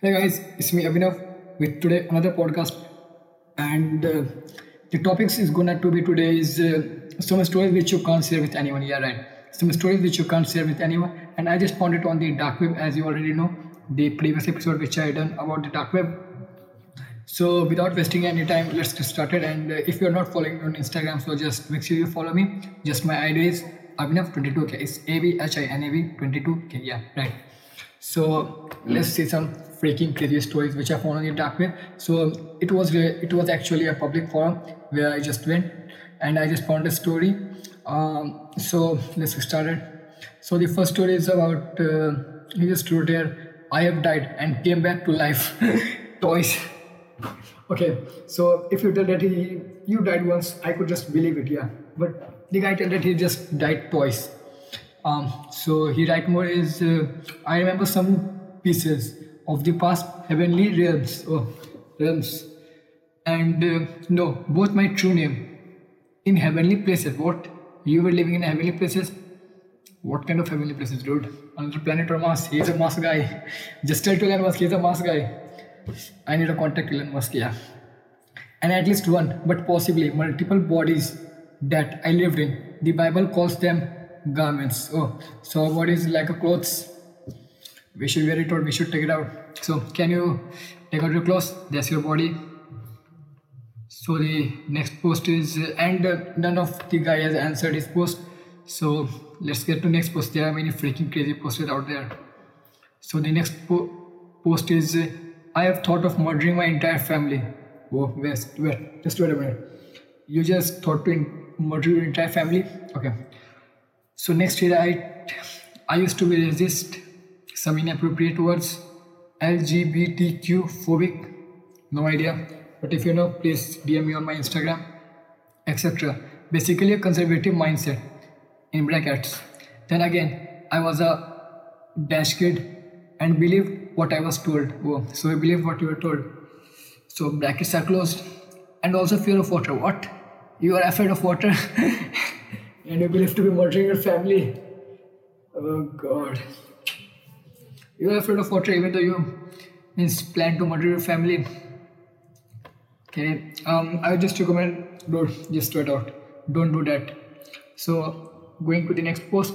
Hey guys, it's me Abhinav with today another podcast, and uh, the topics is gonna to be today is uh, some stories which you can't share with anyone. Yeah, right. Some stories which you can't share with anyone, and I just found it on the dark web, as you already know, the previous episode which I done about the dark web. So without wasting any time, let's get started. And uh, if you're not following me on Instagram, so just make sure you follow me. Just my ID is Abhinav22k. It's A B H I N A V 22k. Yeah, right. So let's see some freaking crazy stories which I found on the dark web. So it was it was actually a public forum where I just went and I just found a story. Um, so let's get started. So the first story is about uh, he just wrote here, I have died and came back to life. Toys. Okay, so if you tell that he you died once, I could just believe it, yeah. But the guy tell that he just died twice. Um, so he write more is uh, I remember some pieces of the past heavenly realms. Oh, realms, and uh, no, both my true name in heavenly places. What you were living in heavenly places? What kind of heavenly places, dude? Another planet or Mars? He's a Mars guy. Just tell to Elon Musk he's a Mars guy. I need a contact Elon Musk, yeah. And at least one, but possibly multiple bodies that I lived in. The Bible calls them garments. Oh, so is like a clothes. We should wear it or we should take it out. So can you take out your clothes? That's your body. So the next post is, and none of the guy has answered his post. So let's get to next post. There are many freaking crazy posts out there. So the next po- post is, I have thought of murdering my entire family. Oh, wait, wait, just wait a minute. You just thought to in- murder your entire family? Okay. So next year I I used to be resist some inappropriate words, LGBTQ phobic, no idea. But if you know, please DM me on my Instagram, etc. Basically a conservative mindset in brackets. Then again, I was a dash kid and believed what I was told. Oh, so I believe what you were told. So brackets are closed. And also fear of water. What? You are afraid of water? and you believe to be murdering your family. Oh god. You are afraid of water even though you means plan to murder your family. Okay. Um I just recommend don't just do it out. Don't do that. So going to the next post.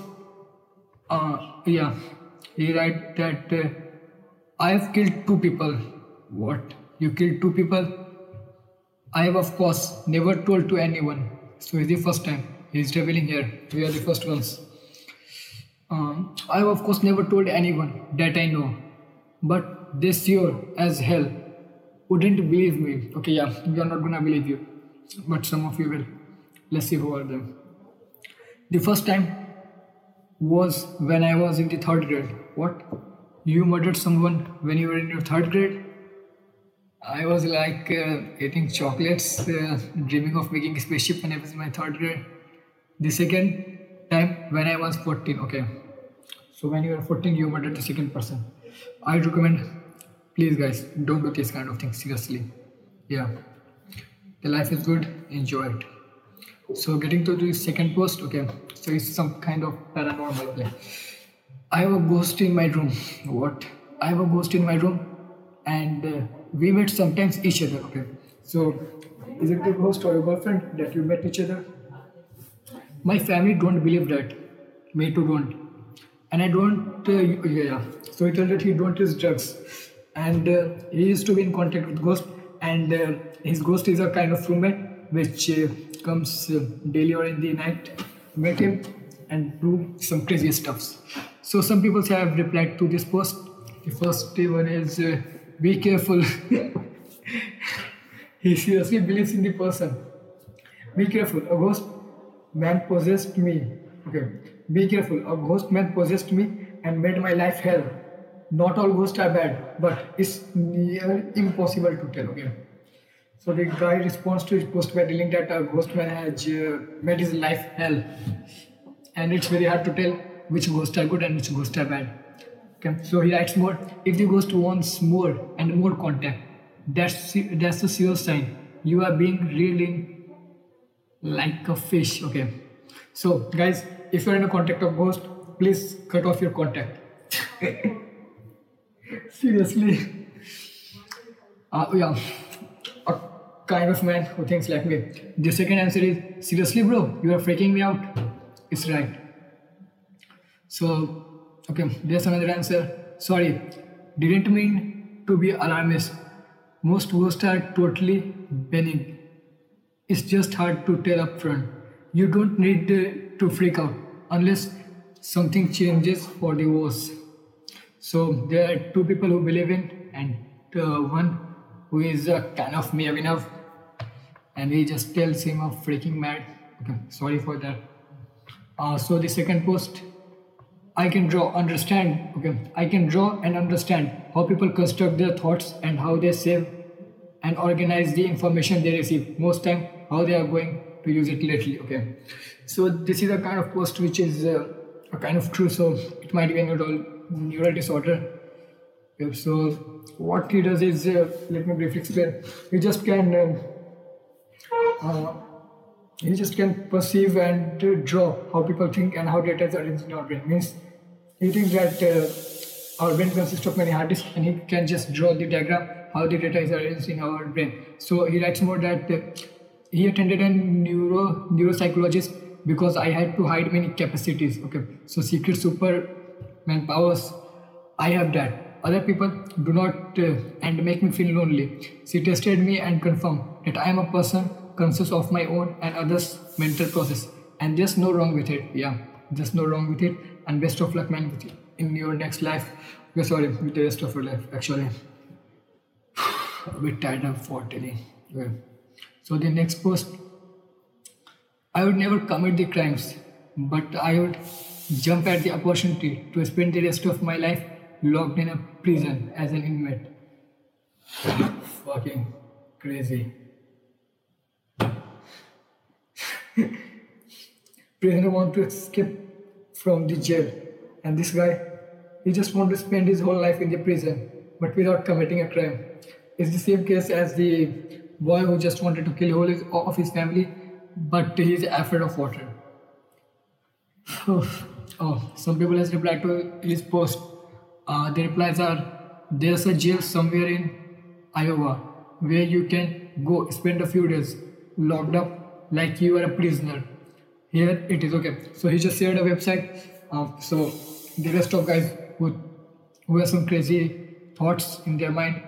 Uh yeah. He write that uh, I have killed two people. What? You killed two people? I have of course never told to anyone. So it's the first time he's revealing here. We are the first ones. Um, I of course never told anyone that I know, but they sure as hell wouldn't believe me. Okay, yeah, we are not gonna believe you, but some of you will. Let's see who are them. The first time was when I was in the third grade. What? You murdered someone when you were in your third grade? I was like uh, eating chocolates, uh, dreaming of making a spaceship when I was in my third grade. The second time when I was 14. Okay. So when you are 14, you murdered the second person. I recommend, please guys, don't do this kind of thing seriously. Yeah. The life is good, enjoy it. So getting to the second post, okay. So it's some kind of paranormal play. I have a ghost in my room. What? I have a ghost in my room and uh, we met sometimes each other. Okay. So is it your ghost or your girlfriend that you met each other? My family don't believe that. Me too don't. And I don't. Uh, yeah. So he told that he don't use drugs, and uh, he used to be in contact with ghost, and uh, his ghost is a kind of roommate which uh, comes uh, daily or in the night, met him, and do some crazy stuffs. So some people say I have replied to this post. The first one is uh, be careful. he seriously believes in the person. Be careful. A ghost man possessed me. Okay. Be careful. A ghost man possessed me and made my life hell. Not all ghosts are bad, but it's near impossible to tell. Okay. So the guy responds to his post by telling that a ghost man has uh, made his life hell, and it's very hard to tell which ghosts are good and which ghosts are bad. Okay. So he writes more. If the ghost wants more and more contact, that's that's a sure sign you are being reeled in like a fish. Okay. So guys, if you're in a contact of ghost, please cut off your contact. Seriously. Uh, yeah, a kind of man who thinks like me. The second answer is seriously, bro, you are freaking me out. It's right. So, okay, there's another answer. Sorry, didn't mean to be alarmist. Most ghosts are totally benign. It's just hard to tell upfront. You don't need uh, to freak out unless something changes for the worse. So there are two people who believe in, and uh, one who is a kind of me enough, and he just tells him of freaking mad. Okay, sorry for that. Uh, so the second post, I can draw, understand. Okay, I can draw and understand how people construct their thoughts and how they save and organize the information they receive. Most time, how they are going to use it lately. Okay, so this is a kind of post which is uh, a kind of true. So it might be a neural neural disorder. Okay, so what he does is, uh, let me briefly explain. He just can. Uh, uh, he just can perceive and uh, draw how people think and how data is arranged in our brain. Means he thinks that uh, our brain consists of many hard disks and he can just draw the diagram how the data is arranged in our brain. So he writes more that uh, he attended a neuro neuropsychologist because I had to hide many capacities. Okay, so secret superman powers, I have that. Other people do not uh, and make me feel lonely. She tested me and confirmed that I am a person conscious of my own and others' mental process, and there's no wrong with it. Yeah, there's no wrong with it. And best of luck, man, with it in your next life. Okay, sorry, with the rest of your life, actually. a bit tired of for telling. Okay. So the next post I would never commit the crimes, but I would jump at the opportunity to spend the rest of my life locked in a prison as an inmate. Fucking crazy. Prisoner want to escape from the jail, and this guy, he just want to spend his whole life in the prison, but without committing a crime. It's the same case as the boy who just wanted to kill all his, of his family, but he's afraid of water. Oh, some people has replied to his post. Uh, the replies are, there's a jail somewhere in Iowa where you can go spend a few days locked up like you are a prisoner. Here it is okay. So he just shared a website. Uh, so the rest of guys who who have some crazy thoughts in their mind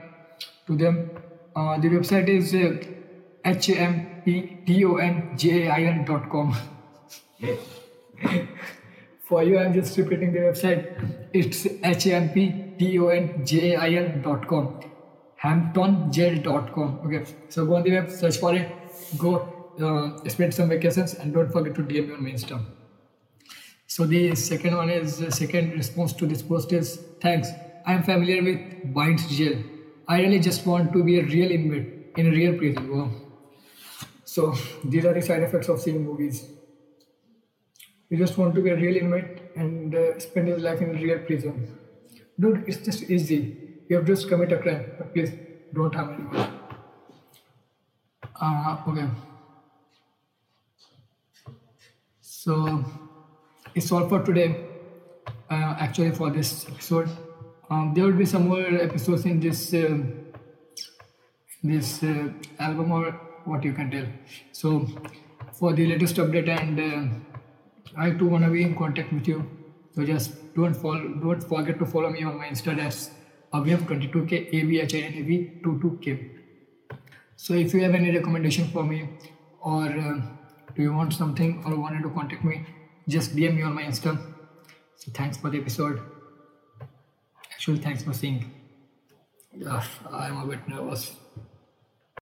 to them, uh, the website is uh, hamptonjail.com. For you, I'm just repeating the website. It's hamptonjail.com. hamptonjail.com. Okay, so go on the web, search for it, go uh, spend some vacations, and don't forget to DM me on my Insta. So the second one is the second response to this post is thanks. I am familiar with Binds Jail. I really just want to be a real inmate in a real prison. Wow. So these are the side effects of seeing movies. You just want to be a real inmate and uh, spend your life in a real prison. Dude, it's just easy. You have just commit a crime, but please don't harm anyone. Uh, okay. So it's all for today. Uh, actually, for this episode, um, there will be some more episodes in this um this uh, album or what you can tell. So for the latest update and uh, I too wanna be in contact with you. So just don't follow, don't forget to follow me on my Insta. That's abhyav22k abhinav22k. So if you have any recommendation for me or uh, do you want something or wanted to contact me, just DM me on my Insta. So thanks for the episode. Actually, thanks for seeing. Ugh, I'm a bit nervous.